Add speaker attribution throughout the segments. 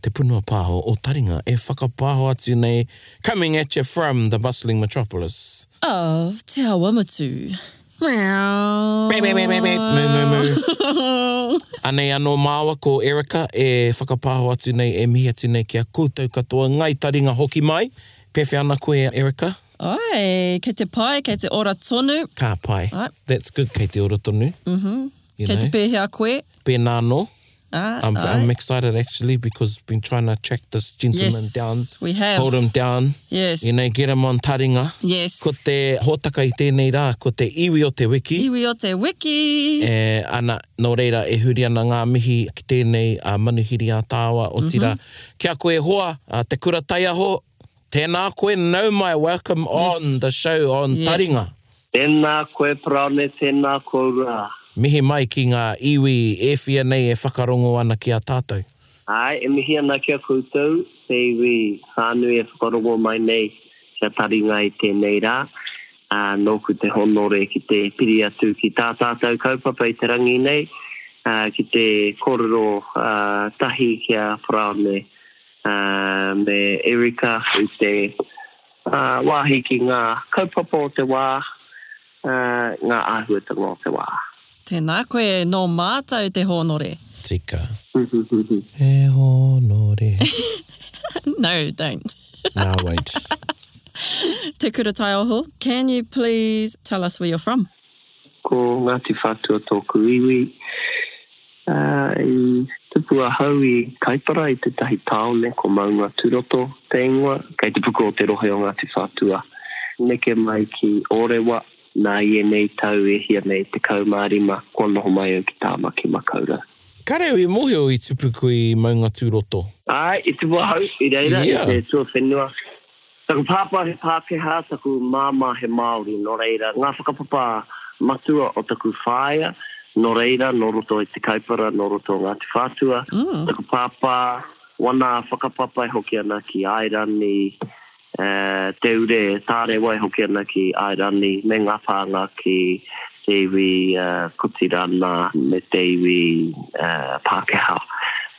Speaker 1: te
Speaker 2: punua pāho o Taringa e whakapāho atu nei Coming at ya from the bustling metropolis.
Speaker 3: Of Te Awamutu. Meow.
Speaker 2: Meep meep meep meep Moo moo moo Anei anō māua ko Erica e whakapāho atu nei e mihi atu nei ki a koutou katoa Ngai Taringa hoki mai Pēwhea ana koe Erica?
Speaker 3: Ae, kei te pai, kei te ora tonu.
Speaker 2: Ka pai. That's good, kei te ora tonu. You know.
Speaker 3: Kei te pēhea koe?
Speaker 2: Pēnā anō.
Speaker 3: Ah,
Speaker 2: I'm,
Speaker 3: aye.
Speaker 2: I'm excited actually because we've been trying to track this gentleman
Speaker 3: yes,
Speaker 2: down.
Speaker 3: we have.
Speaker 2: Hold him down.
Speaker 3: Yes.
Speaker 2: You know, get him on taringa.
Speaker 3: Yes.
Speaker 2: Ko te hōtaka i tēnei rā, ko te iwi o te wiki.
Speaker 3: Iwi o te wiki.
Speaker 2: E, ana, nō reira, e huri ana ngā mihi ki tēnei a Manuhiri a Tāwa, o tira.
Speaker 3: Mm -hmm.
Speaker 2: Kia koe hoa, a te kura taiaho, Tēnā koe nau mai welcome on the show on taringa.
Speaker 4: Tēnā koe Paraone tēnā kou rā.
Speaker 2: Mihi mai ki ngā iwi e whia nei e whakarongo ana ki a tātou.
Speaker 4: Ae e mihi ana ki a koutou te iwi whānui e whakarongo mai nei ki a taringa i tēnei rā. Nōku te honore ki te piri atu ki tā tātou kaupapa i te rangi nei ki te kōrero tahi ki a Paraone me Erika i te wāhi ki ngā kaupapa o te wā, ngā āhuatanga o te wā.
Speaker 3: Tēnā koe, nō mātou te hōnore.
Speaker 2: Tika. He hōnore.
Speaker 3: No, don't.
Speaker 2: Nā, wait.
Speaker 3: Te Kura Taioho, can you please tell us where you're from?
Speaker 4: Ko Ngāti Whātua tōku iwi. I tupu ahau i Kaipara i tētahi tāone ko Maungaturoto te ingoa, kei te puku o te rohe o Ngāti Whātua. Neke mai ki Ōrewa, nā i ēnei tau e hia nei 15 kua noho mai au ki Tāmaki Makaurau.
Speaker 2: Kāre au e mōhio i tupuku i Maungaturoto.
Speaker 4: Āe, i tupu ahau i reira i te tuawhenua. Taku pāpā he Pākehā, taku māmā he Māori, nō reira, ngā whakapapa matua o taku whāea, nō reira, nō roto i Te Kaipara, nō roto o Ngāti Whātua, taku pāpā, wana a whakapapa e hoki ana ki Airani, Te Ure Tārewa e hoki ana ki Airani, me ngā pānga ki te iwi Kutirana me te iwi Pākehā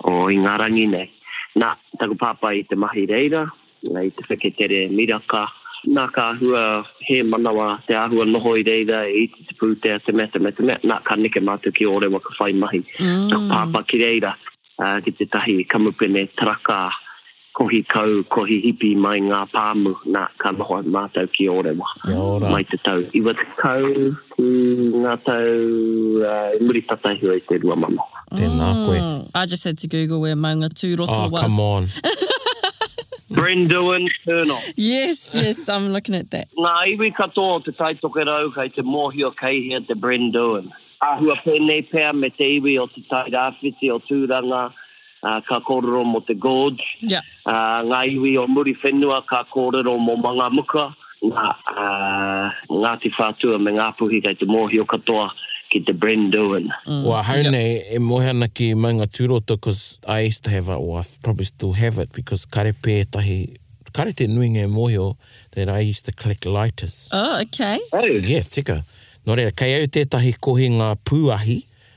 Speaker 4: o Ingarangi nei. Na, taku pāpā i te mahi reira, i te wheketere miraka, na, ka hua he manawa te āhua noho i reira, e iti te pūtea, te mea, te mea, te mea, na, ka neke mātou ki Ōrewa ka whai mahi. Taku pāpā ki reira, ki tētahi kamupene taraka, kohi kau, kohi hipi mai ngā pāmu, na, ka noho mātou ki Ōrewa.
Speaker 2: Kia ora.
Speaker 4: Mai te tau iwa tekau. Ki nga tau i muri tata iho i te rua mano.
Speaker 2: Tēnā koe.
Speaker 3: I just had to google where Maunga Tūroto was.
Speaker 2: Oh, come on.
Speaker 4: Brendoan Colonel.
Speaker 3: Yes, yes, I'm looking at that.
Speaker 4: Ngā iwi katoa o Te Tai Tokerau kei te mōhio kei hea te Brendoan. Āhua pēnei pea me te iwi o Te Tai Rāwhiti o Tūranga, uh, ka kōrero mō te gorge.
Speaker 3: Yeah.
Speaker 4: Uh, ngā iwi o Muriwhenua ka kōrero mō Mangamuka, ngā, uh, Ngāti Whātua me ngā puhi kei te mōhio katoa ki te Brendoin.
Speaker 3: Mm.
Speaker 2: Well, hau yep. nei, e mohe ana ki Maunga Tūroto, because I used to have it, or I probably still have it, because kare pētahi, kare te nuinga e mōhio that I used to collect lighters.
Speaker 3: Oh, okay.
Speaker 4: Oh.
Speaker 2: Yeah, tika. Nō reira, kei au tētahi kohinga pūahi,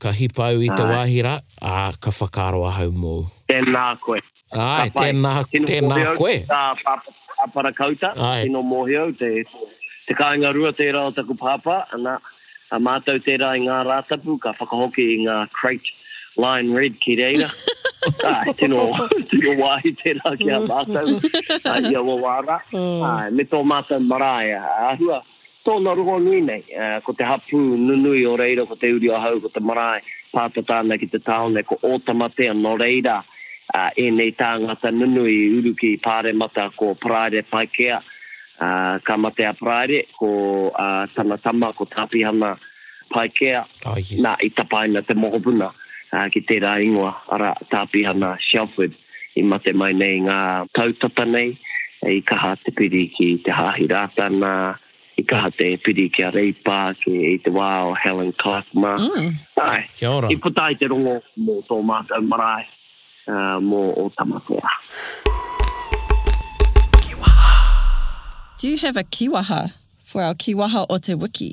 Speaker 2: Ka hipa au i te
Speaker 4: wāhi
Speaker 2: rā, ā, ka whakaaro ahau mōu.
Speaker 4: Tēnā koe. Āe, tēnā,
Speaker 2: tēnā
Speaker 4: koe.
Speaker 2: Tino
Speaker 4: mōhio au ki tā Pāpā
Speaker 2: Rakaauta,
Speaker 4: tino mōhio au, te, te kāinga rua tērā o taku Pāpā, ana, a mātou tērā i ngā Rātapu, ka whakahoki i ngā Crate Line Red ki reira. Āe, tino, tino wāhi tērā ki a mātou, i aua wā rā. Āe, me tō mātou marae, āhua. Ki tōna rongonui nei, ko te hapū nunui o reira ko Te Uri o Hau, ko te marae pātata ana ki te tāone ko Ōtamatea, nō reira, ēnei tāngata nunui i uru ki Pāremata ko Paraire Paikea, ka mate a Paraire, ko tana tama ko Tāpihana Paikea, nā, i tapaina te mokopuna ki tērā ingoa, arā, Tāpihana Shelford. i mate mai nei ngā tau tata nei, i kaha te piri ki Te Haahi Rātana, i kaha te piri ki a Reipa, ki te wā o Helen Clark
Speaker 2: mā. Āe,
Speaker 4: i puta ai te rongo mō tō mātou marae, mō ō Tamatea. Kiwaha.
Speaker 3: Do you have a kiwaha for our kiwaha o te wiki?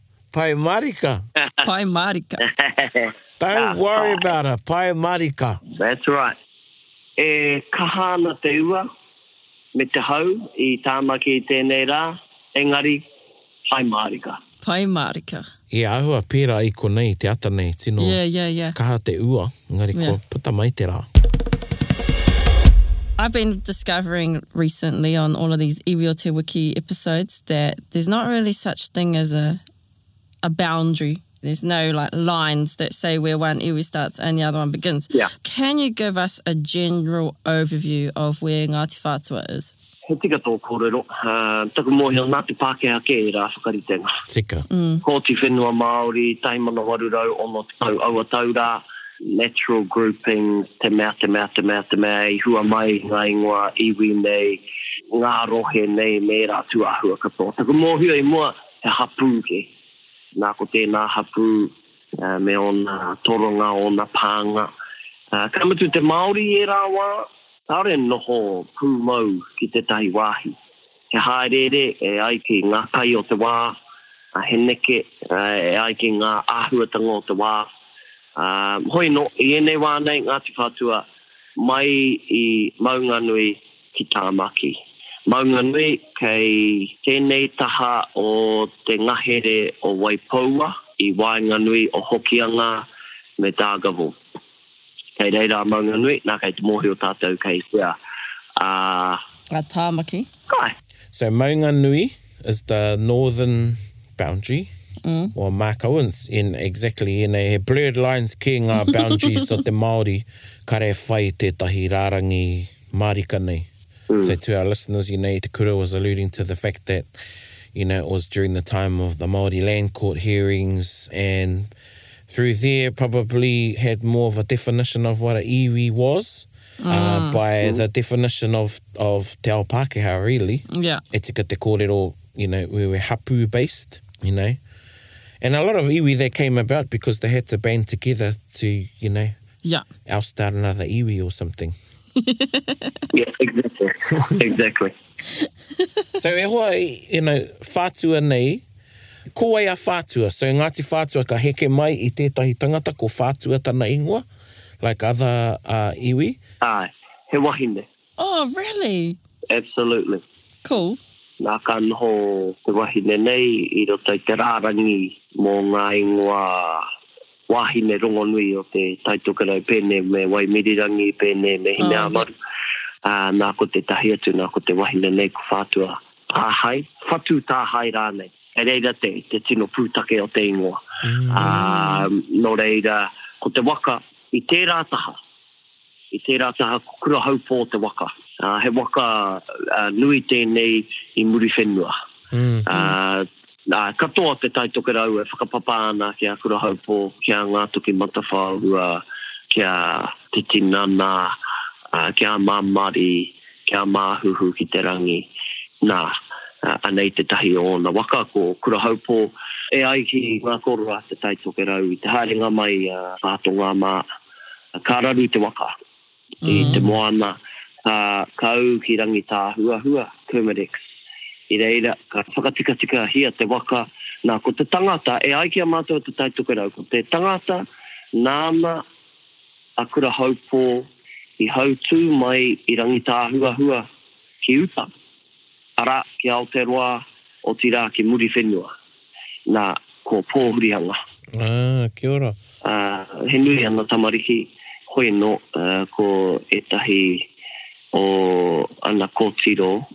Speaker 4: Pae marika.
Speaker 2: Pae
Speaker 3: marika.
Speaker 2: Don't worry about it, pae marika.
Speaker 4: That's right. E kaha ana te ua me te hau i Tāmaki i tēnei rā, engari, pae marika.
Speaker 3: Pae marika.
Speaker 2: I ahua pērā i konei te ata nei tino kaha te ua. engari
Speaker 3: yeah.
Speaker 2: ko puta mai te rā.
Speaker 3: I've been discovering recently on all of these Iwi o Te Wiki episodes that there's not really such thing as a a boundary there's no like lines that say where one iwi starts and the other one begins.
Speaker 4: Yeah.
Speaker 3: Can you give us a general overview of where Ngāti Whātua is?
Speaker 4: He tika tō kōrero. Taku mōhio nā te Pākehā kē ērā whakaritenga.
Speaker 2: Tika.
Speaker 4: Kōti Whenua Māori, 1860 aua tau rā, natural grouping, te mea, te mea, te mea, te mea, i hua mai ngā ingoa iwi nei, ngā rohe nei me ērā atu āhua katoa. Taku mōhio i mua, he hapū kē. Nā, ko tēnā hapū. me ōna toronga, ōna pānga. Ka mutu te Māori i ērā wā, kāore noho pūmau ki tētahi wāhi. He hāereere e ai ki ngā kai o te wā, he neke e ai ki ngā āhuatanga o te wā. Hoi anō, i ēnei wā nei, Ngāti Whātua, mai i Maunganui, ki Tāmaki. Maunganui, kei tēnei taha o te ngahere o Waipoua, i waenganui o Hokianga me Dargaville. Kei reira a Maunganui, nā kei te mōhio tātou kei whea a.
Speaker 3: A Tāmaki.
Speaker 4: Kai.
Speaker 2: So Maunganui is the northern boundary or Markowins in exactly ēnei he blurred lines kē ngā boundaries o te Māori kare whai tētahi rārangi. Mārika nei. Mm. So, to our listeners, you know, Itakura was alluding to the fact that, you know, it was during the time of the Māori Land Court hearings, and through there, probably had more of a definition of what a iwi was mm. uh, ah. by mm. the definition of, of Te Ao Pākehā, really.
Speaker 3: Yeah.
Speaker 2: Itakura, they called it all, you know, we were hapu based, you know. And a lot of iwi that came about because they had to band together to, you know,
Speaker 3: Yeah.
Speaker 2: I'll start another iwi or something.
Speaker 4: yeah, exactly. exactly.
Speaker 2: so e hoa, you know, whātua nei, ko wai a whātua? So Ngāti Whātua ka heke mai i tētahi tangata ko whātua tana ingoa, like other uh, iwi?
Speaker 4: Āe, he wahine.
Speaker 3: Oh really?
Speaker 4: Absolutely.
Speaker 3: Cool.
Speaker 4: Na ka noho te wahine nei i roto i te rārangi mō ngā ingoa wāhine rongonui o te Tai Tokerau pēnei me Waimirirangi pēnei me Hineāmaru.
Speaker 3: Oh
Speaker 4: yeah. Ā, nā ko tētahi atu, nā ko te wahine nei ko Whātua Tāhae, Whatu Tāhae rānei. Kei reira te, te tino pūtake o te ingoa. Ā, nō reira, ko te waka i tērā taha, I tērā taha ko Kurahaupō te waka. He waka nui tēnei i Muriwhenua. Katoa te Tai Tokerau e whakapapa ana ki a Kurahaupō, ki a Ngātokimatawhaorua, ki a Te Tinana, ki a Mamari, ki a Māhuhu ki te rangi. Nā, anei tētahi o ōna waka ko Kurahaupō. E ai ki ngā kōrero a te Tai Tokerau, i te haerenga mai a Ngātongā mā, ka raru te waka i te moana, ka kau ki Rangitāhuahua, Kermadex. I reira, ka whakatikatikahia te waka, nā, ko te tangata, e ai ki a mātou Te Tai Tokerau, ko te tangata nāna a Kurahaupō i hautū mai i Rangitāhuahua ki uta, arā, ki Aotearoa, otirā, ki Muriwhenua. na ko Pōhurianga.
Speaker 2: Ah, kia ora.
Speaker 4: Ah, he nui ana tamariki, hoi no, ah, ko etahi o ana kotiro,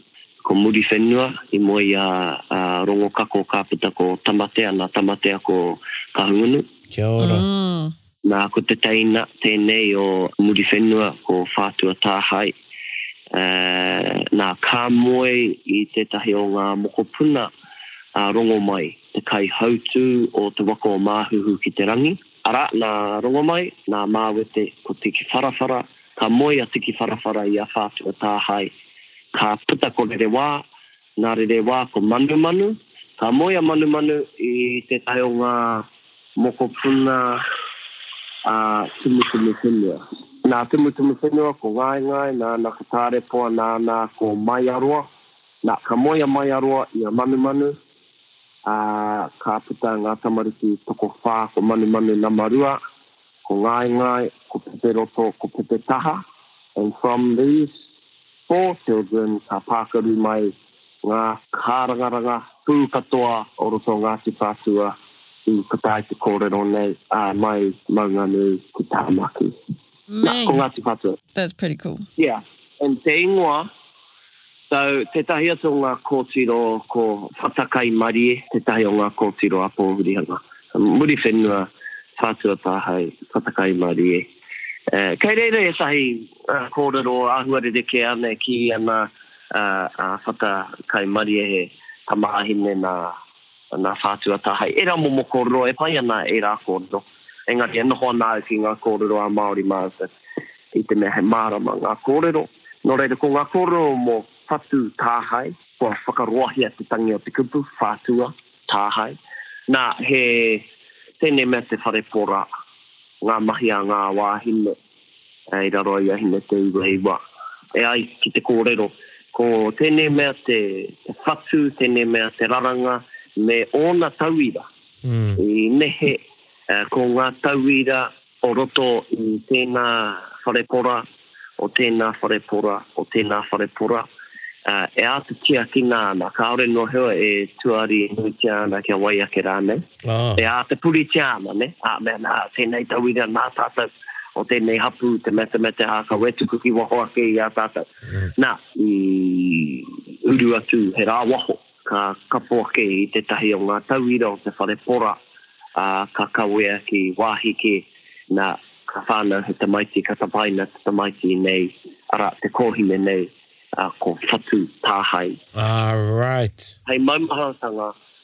Speaker 4: ko Muriwhenua, i moe i a, ah, Rongokako ka puta ko Tamatea, na Tamatea ko Kahungunu.
Speaker 2: Kia ora.
Speaker 3: Ah.
Speaker 4: Nā, ko te teina tēnei o Muriwhenua, ko Whātua Tāhae. Nā, ka moe i tētahi o ngā mokopuna a Rongomai, te kaihautū o te waka o Māhuhu ki te rangi. Arā, nā Rongomai, nā Māwete, ko Tikiwharawhara. Ka moe a Tikiwharawhara i a Whātua Tāhae, ka puta ko Rerewā, Nā rere wā ko Manumanu. Ka moe a Manumanu i tētahi o ngā mokopuna a Tumutumuwhenua. Nā Tumutumuwhenua ko Ngaengae, nāna ko Tārepoa, nāna ko Maiaroa. Nā, ka moe a Maiaroa i a Manumanu, ā, ka puta ngā tamariki tokowhā, ko Manumanu nama rua. ko Ngaengae, ko Peperoto, ko Pepetaha, and from these four children ka pākaru mai ngā kārangaranga pū katoa o roto o Ngāti Whātua i puta ai te kōrero nei, ā, mai Maunganui ki Tāmaki. Nā, ko Ngāti Whātua.
Speaker 3: That's pretty cool.
Speaker 4: Yeah, and te ingoa. So, tētahi atu o ngā kōtiro ko Whatakai Marie, tētahi o ngā kōtiro a Pōhurihanga. Muriwhenua, Whātua Tāhau, Whatakai Marie. Kei reira ētahi kōrero āhua rerekē ana e kī ana a Whatakai Marie he tamāhine nā Nā Whātua Tāhei ērā momo kōrero e pai ana e ērā kōrero, engari e noho ana au ki ngā kōrero a Māori Master i te mea he mārama ngā kōrero. Nō reira, ko ngā kōrero mō Whatu Tāhei, kua whakaroahia te tangi o te kupu, Whātua Tāhei. Nā, he tēnei mea te whare pō rā, ngā mahi a ngā wāhine. i raro ai a Hineteureiwa e ai ki te kōrero, ko tēnei mea te whatu, tēnei mea te raranga me ōna tauira i nehe, ko ngā tauira o roto i tēnā whare pora, o tēnā whare pora, o tēnā whare pora, e āta tiakina ana, kāore noa heoi e tuari nuitia ana kia wai ake
Speaker 2: rānei.
Speaker 4: E āta puritia ana, nē, ā, mea, nā, tēnei tauira nā tātou, o tēnei hapū, te Matamata Hākau e tuku ki waho ake i a tātou. Nā, i uru atu he rā waho, ka kapo ake i tētahi o ngā tauira o te whare pora, ā, ka kawea ki wāhi kē, nā, ka whānau he tamaiti, ka tapaina te tamaiti nei, arā, te kōhine nei, ā, ko Whatu Tāhae.
Speaker 2: Ā, right.
Speaker 4: Hei
Speaker 2: maumahatanga,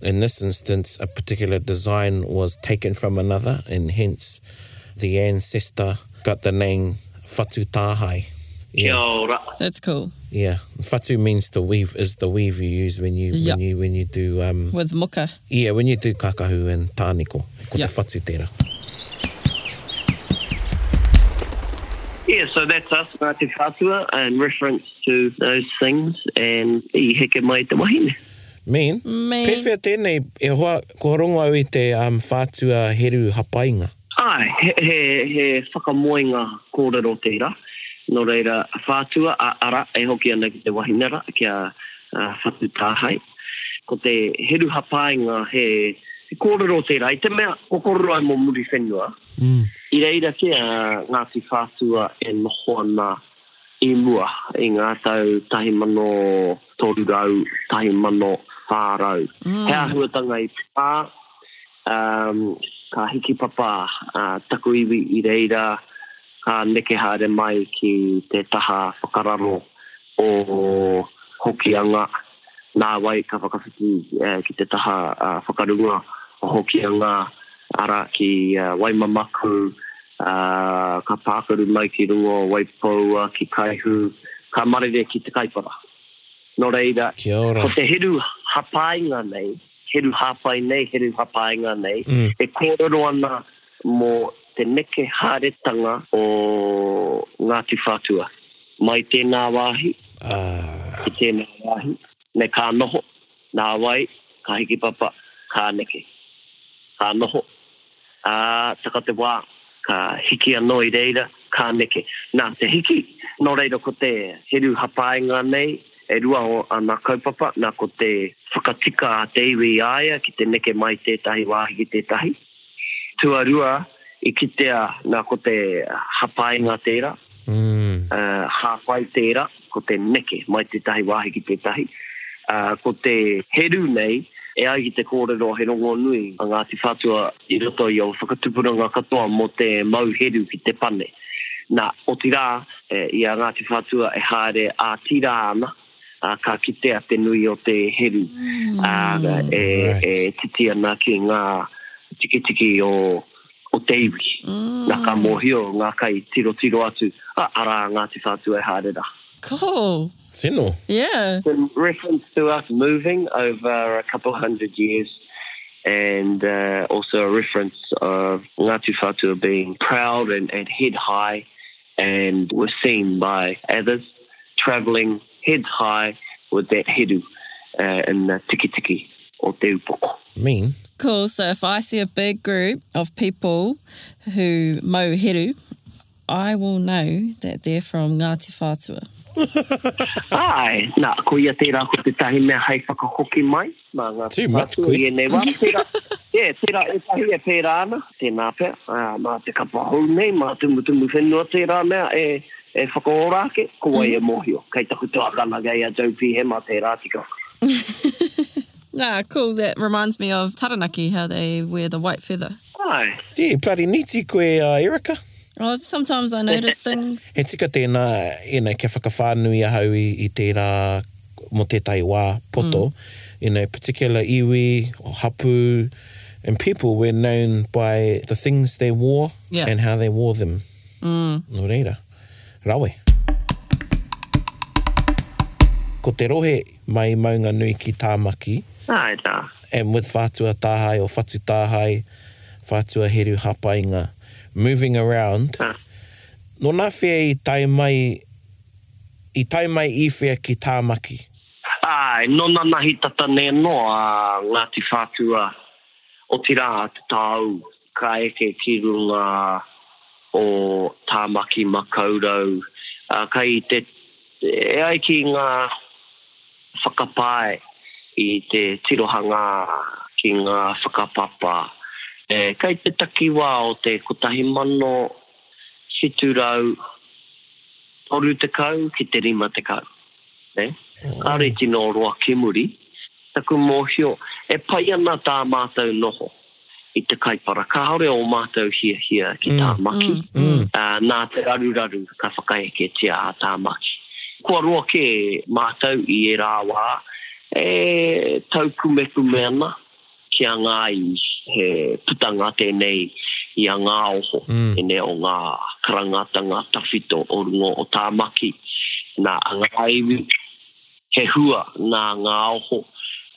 Speaker 2: In this instance a particular design was taken from another and hence the ancestor got the name Whatu Tāhae.
Speaker 4: Kia ora.
Speaker 3: That's cool.
Speaker 2: Yeah, whatu means to weave, is the weave you use when you when you when you do um
Speaker 3: With muka.
Speaker 2: Yeah, when you do kakahu and tāniko. Ko te whatu tērā.
Speaker 4: Yeah, so that's us, Ngāti Whātua, in reference to those things and i heke mai te wahine.
Speaker 2: Mean.
Speaker 3: Mean.
Speaker 2: Pēwhea tēnei, e hoa, kua rongo au i te whātua heru hapainga?
Speaker 4: Āe, he, he whakamoenga kōrero tērā. Nō reira, whātua, a, arā, e hoki ana ki te wahine rā, ki a Whatu Tāhei. Ko te heru hapainga, he, he kōrero tērā, i te mea, kua kōrero ai mō
Speaker 2: Muriwhenua.
Speaker 4: I reira kē a Ngāti Whātua e noho ana I mua, i ngā tau 1300, 1400, he āhuatanga i te pā, ā, ka hikipapa taku iwi i reira, ka neke haere mai ki te taha whakararo o Hokianga. nāwai ka whakawhiti ki te taha whakarunga o Hokianga, arā, ki Waimamaku, ka pākaru mai ki runga o Waipoua, ki Kaihu, ka marere ki Te Kaipara. Nō reira, ko te heru hapainga nei, heru hāpai nei, heru hapainga nei, e kōrero ana, mō te neke haeretanga o Ngāti Whātua, mai tēnā wāhi ki tēnā wāhi, me kā noho, nā wai, ka hiki papa, ka neke, ka noho, ā, taka te wā, ka hiki anō i reira, ka neke. Nā te hiki, nō reira ko te heru hapainga nei, e rua ana kaupapa, nā ko te whakatika a te iwi i a ia ki te neke mai i tētahi wāhi ki tētahi, Tuarua, i kitea nā ko te hapainga tērā, hāpai tērā, ko te neke mai tētahi wāhi ki tētahi. Ko te heru nei, e ai ki te kōrero he rongonui a Ngāti Whatua i roto i aua whakatupuranga katoa mō te mau heru ki te pane. Nā, otirā, i a Ngāti Whatua e haere ā-tirā ana, ā, ka kitea te nui o te heru, ā, e, e titi ana ki ngā tikitiki o, o te iwi. Nā, ka mōhio ngā kai tirotiro atu, ā, arā a Ngāti Whātua e haere rā.
Speaker 3: Cool.
Speaker 2: Tino.
Speaker 3: Yeah.
Speaker 4: It's in reference to us moving over a couple hundred years and also a reference of Ngāti Whātua being proud and, and head high and were seen by others travelling head high with that heru in the tikitiki o te upoko.
Speaker 2: Mean?
Speaker 3: Cool, so if I see a big group of people who mau heru, I will know that they're from Ngāti Whātua.
Speaker 4: Āe, nā, koia tērā ko tētahi mea hei whakahoki mai. Mā ngā
Speaker 2: tūpātua
Speaker 4: i ēnei wā. Tērā, e, tērā ētahi e pērā ana, tēnā pea, ā, mā te kapa hou nei, mā te mutumu whenua tērā mea e, e whakaora ake, ko wai e mm-hmm. mōhio. Kei taku tuakana, kei a Joe P. Hema tērā tika.
Speaker 3: Nah, cool. That reminds me of Taranaki, how they wear the white feather.
Speaker 4: Ai.
Speaker 2: Yeah, pari niti koe, uh, Erica.
Speaker 3: Oh, sometimes I notice things.
Speaker 2: He tika tēnā, ēnei, kia whakawhānui ahau i, i tērā mō tētahi wā poto, you know, particular iwi, hapū, and people were known by the things they wore
Speaker 3: yeah.
Speaker 2: and how they wore them.
Speaker 3: Mm.
Speaker 2: Nō reira, rawe. Ko te rohe mai maunga nui ki Tāmaki.
Speaker 4: Ai tā.
Speaker 2: And with Whātua Tāhai or Whatu Tāhai, Whātua Heru Hapainga, moving around.
Speaker 4: Ah.
Speaker 2: Nō nā whea i tae mai I tae mai Īwhea ki Tāmaki.
Speaker 4: Āe, nona nahi tata nei anō a Ngāti Whātua, otirā a Te Tāu, ka eke ki runga o Tāmaki Makaurau, kai te, e ai ki ngā whakapae i te tirohangā ki ngā whakapapa, kai te takiwā o te 1900 730 ki te 50. Kāore tino roa ki muri, taku mōhio, e pai ana tā mātou noho i te Kaipara. Kāore ō mātou hiahia ki Tāmaki, nā te raruraru ka whakaeketia a Tāmaki. Kua roa kē mātou i ērā wā e taukumekume ana. ki a Ngāi, he putanga tēnei i a Ngāoho, ēnei o ngā karangatanga tawhito o runga o Tāmaki. Nā, a Ngāiwi, he hua nā Ngāoho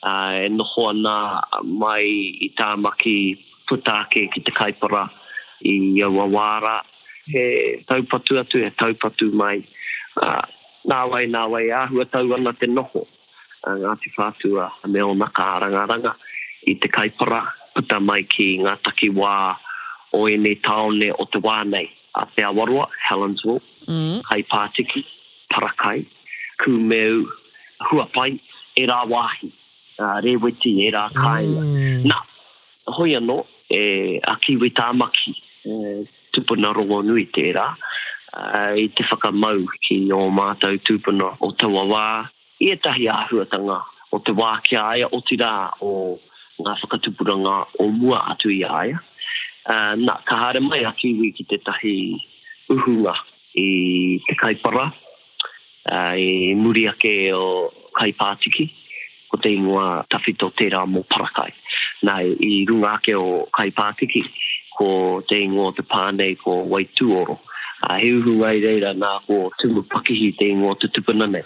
Speaker 4: e noho ana mai i Tāmaki puta ake ki te Kaipara i aua wā rā. He taupatu atu, he taupatu mai, nā wai, nā wai, āhua tau ana te noho. a Ngāti Whātua a Neonaka Arangaranga i te Kaipara puta mai ki ngā takiwā o ēnei tāone o te wā nei, a Te Awaroa, Helensville, Kaipātiki, Parakai, Kūmeu, Huapai, ērā wāhi, Rēweti, ērā kāinga. Nā, Hoi anō, e a Kiwi Tāmaki, tupuna rongonui tērā, i te whakamau ki ō mātou tūpuna o taua wā i ētahi āhuatanga o te wā ki a ia, otirā o ngā whakatupuranga o mua atu i a ia. Nā, ka haere mai a Kiwi ki tētahi uhunga i te Kaipara. I muri ake o Kaipātiki, ko te ingoa tawhito tērā mō Parakai. Nā, i runga ake o Kaipātiki, ko te ingoa o te pā nei ko Waitūoro. He uhunga i reira nā ko Tumupakihi te ingoa o te tupuna
Speaker 2: nei.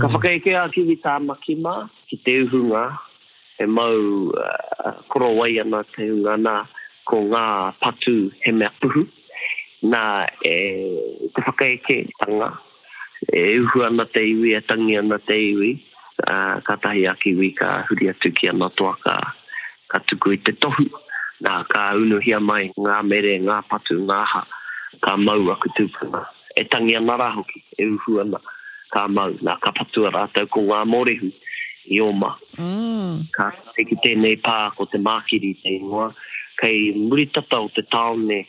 Speaker 4: Ka whakaekea a Kiwi Tāmaki mā ki te uhunga E mau korowai ana te hunga nā, ko ngā patu he mea puhu. Nā, e te whakaeketanga, e uhu ana te iwi, e tangi ana te iwi, ā, kātahi a Kiwi ka huri atu ki ana toa ka ka tuku i te tohu, nā, ka unuhia mai ngā mere, ngā patu, ngā aha, ka mau aku tūpuna. E tangi ana rā hoki, e uhu ana, ka mau, nā, ka patua rātou ko ngā mōrehu i oma. Ka tae ki tēnei pā ko Te Mākiri te ingoa, kei muri tata o te tāone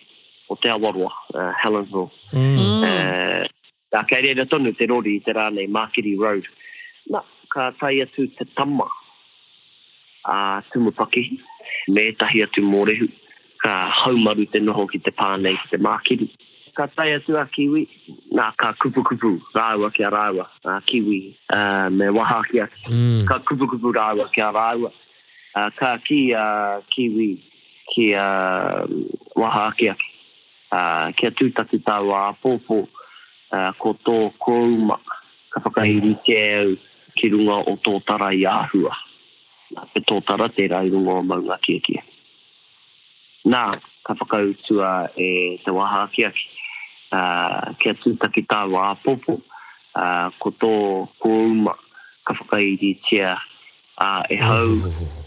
Speaker 4: o Te
Speaker 3: Awaroa,
Speaker 4: Helenville. Nā, kei reira tonu te rori i te rā nei, Mākiri Road. Nā, ka tae atu te tama a Tumupakihi me ētahi atu mōrehu. Ka haumaru te noho ki te pā nei ki te mākiri. Ka tae atu a Kiwi, nā, ka kupukupu rāua ki a rāua. A Kiwi, ā, me waha ki a. Ka kupukupu rāua ki a rāua. Ā, ka kī a Kiwi ki a waha akiaki, ā, kia tūtaki tāua āpōpō, ā, ko tō kou ma, ka whakairi kē au ki runga o Tōtara i āhua. Nā, te tōtara tērā i runga o Maungakiekie. Nā, ka whakautua e te waha akiaki, ā, kia tūtaki tāu āpōpō, ā, ko tō kōuma ka whakairitia a Ehau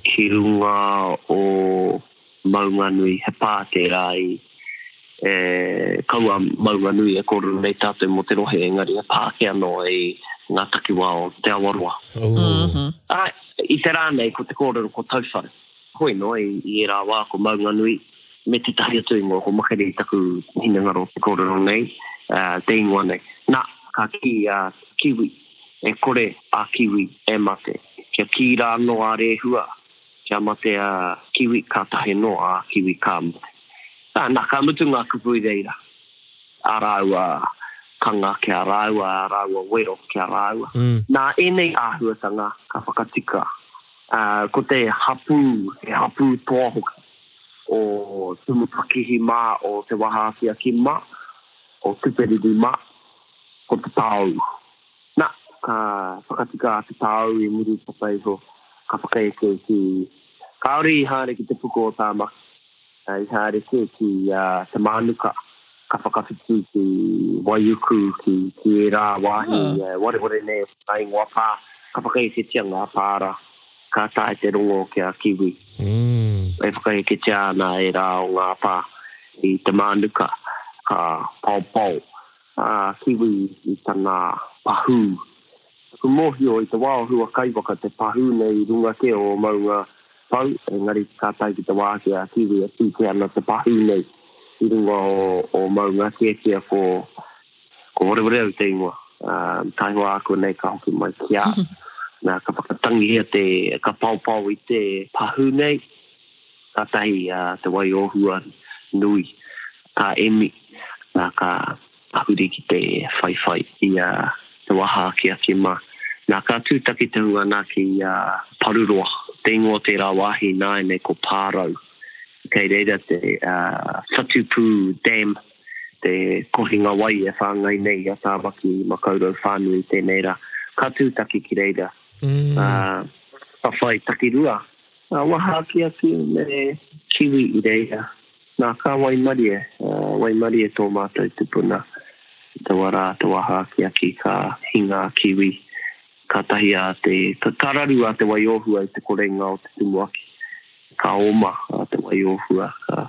Speaker 4: ki runga o Maunganui, he pā tērā i, e, kaua Maunganui e kōrero nei tātou mō te rohe, engari he pā ake anō i ngā takiwā o Te
Speaker 3: Awaroa.
Speaker 4: Ā, i te rā nei ko te kōrero ko Tauwhare. Hoi noa, i ērā wā ko Maunganui me tētahi atu ingoa, ko Makere i taku hinengaro o te kōrero nei, te ingoa nei. Nā, ka kī a Kiwi, e kore a Kiwi e mate. Kia kī rā anō a Rēhua, kia mate a Kiwi, kātahi anō a Kiwi ka mate. Ā, nā, ka mutu ngā kupu i reira, ā rāua kanga ki a rāua, ā rāua wero ki a
Speaker 2: rāua.
Speaker 4: Nā ēnei āhuatanga ka whakatika Ko te hapū, he hapū toa hoki, o Tumupakihi mā, o Te Wahaatiaki mā, o Tuperiri mā, ko te tāu. Na, ka whakatika a te tāu i muri i tata iho, ka whakaeke ki, kāore i haere ki te puku o Tāmaki. Hei hārete ki a Te Mānuka, ka whakawhiti ki Waiuku, ki, ki ērā wāhi e wareware nei o ngā ingoa pā, ka whakaeketia ngā pāra, ka tae te rongo ki a Kiwi. E whakaeketia ana ērā o ngā pā i Te Mānuka, ka paopao a Kiwi i tana pahū. Taku mōhio i te wā o Hua Kaiwaka te pahū nei runga kē o Maunga Pau, engari ka tae ki te wā ake a Kiwi e tū kē ana te pahū nei i runga o Maunga kē kia ko ko Oreore au te ingoa, ā, taihoa āku nei ka hoki mai ki a, nā, ka whakatangihia te, ka paopao i te pahū nei, kātahi, ā, te wai o Hua nui, ka emi, nā, ka. ka huri ki te whaiwhai i a Te Waha-a-Kiakima. Nā, ka tūtaki te hunga nā ki a Paruroa, te ingoa o tērā wāhi ināianei ko Pārau. Kei reira te Whatupū Dam, te kohinga wai e whāngai nei i a Tāmaki Makaurau whānui tēnei rā. Ka tūtaki ki reira,
Speaker 2: ā,
Speaker 4: ka whai takirua a Waha-a-Kiakima me Kiwi i reira. Nā, ka waimarie, waimarie tō mātou tupuna i taua rā, taua hākiaki, ka hinga a Kiwi, kātahi a te, ka raru a Te Waiōhua i te korenga o te tumuaki, ka oma a Te Waiōhua, ka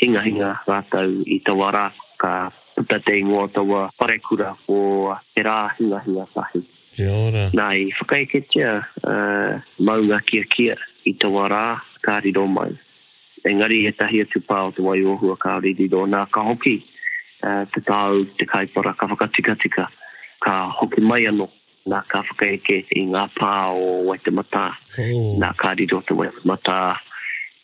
Speaker 4: hingahinga rātou i taua rā, ka puta te ingoa o taua parekura ko Te Rā Hingahinga Tahi.
Speaker 2: Kia ora.
Speaker 4: Nā, i whakaeketia a Maungakiakia i taua rā, ka riro mai. Engari ētahi atu pā o Te Wai-o-Hua ka rīriro nā ka hoki te tāu te kaipara ka whakatikatika ka hoki mai anō nā ka whakaeke i ngā pā o
Speaker 2: Waitematā
Speaker 4: nā ka riro te Waitematā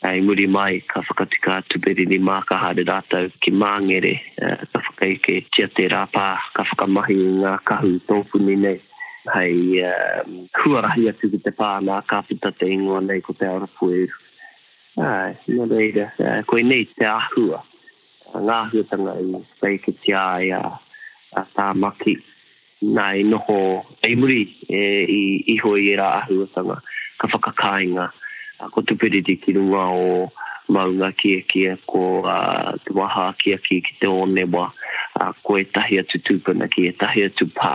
Speaker 4: i muri mai ka whakatika atu me Rini mā ka haere rātou ki Māngere ka whakaeke tia tērā pā ka whakamahi i ngā kahu tōpuni nei hei huarahi atu ki te pā nā ka puta te ingoa nei ko Te Arapueru. Āe, nō reira, koinei te āhua, ngā āhuatanga i whaikatia ai a Tāmaki, nā, i noho hei muri i iho i ērā āhuatanga ka whakakāinga ko Te Piriti ki runga o Maunga Kiekie, ko Te Waha a Kiaki ki Te Ōnewa, ko ētahi atu tūpuna ki ētahi atu pā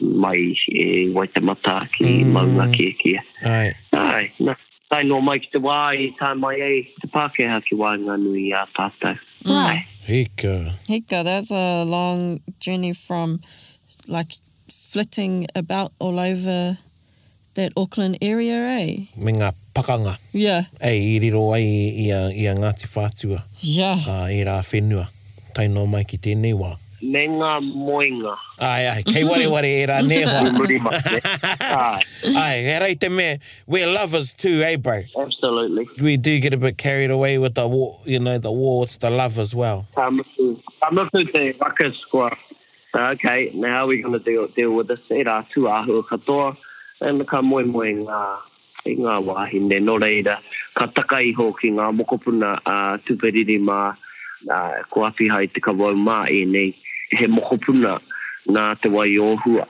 Speaker 4: mai i Waitematā ki Maunga
Speaker 2: Kiekie.
Speaker 4: Āe, nā, Tae noa mai ki te wā i tae mai ai te Pākehā ki waenganui i a tātou. Why?
Speaker 2: Hika.
Speaker 3: Hika, that's a long journey from like flitting about all over that Auckland area, eh?
Speaker 2: Me ngā pakanga.
Speaker 3: Yeah.
Speaker 2: Ei, i riro ai i a, i a Ngāti Whātua.
Speaker 3: Yeah.
Speaker 2: Ā, ērā whenua. Tae noa mai ki tēnei wā.
Speaker 4: Me ngā moenga.
Speaker 2: Āe, āe, kei wareware ērā nē hoa.
Speaker 4: I muri mai, nē?
Speaker 2: Āe. Āe, ērā i te mea, We're lovers too eh bro.
Speaker 4: Absolutely.
Speaker 2: We do get a bit carried away with the war, you know, the war with the love as well.
Speaker 4: Ka mutu, ka mutu te ruckus kua, ok, now how are we gonna deal, deal with this, e rā tū āhua katoa, and ka moemoe i ngā, i ngā wāhine, nō reira, ka taka iho ki ngā mokopuna a Tuperiri mā, ā, ko Awhihai Te Kawau mā ēnei, he mokopuna nā Te Wai o Hua.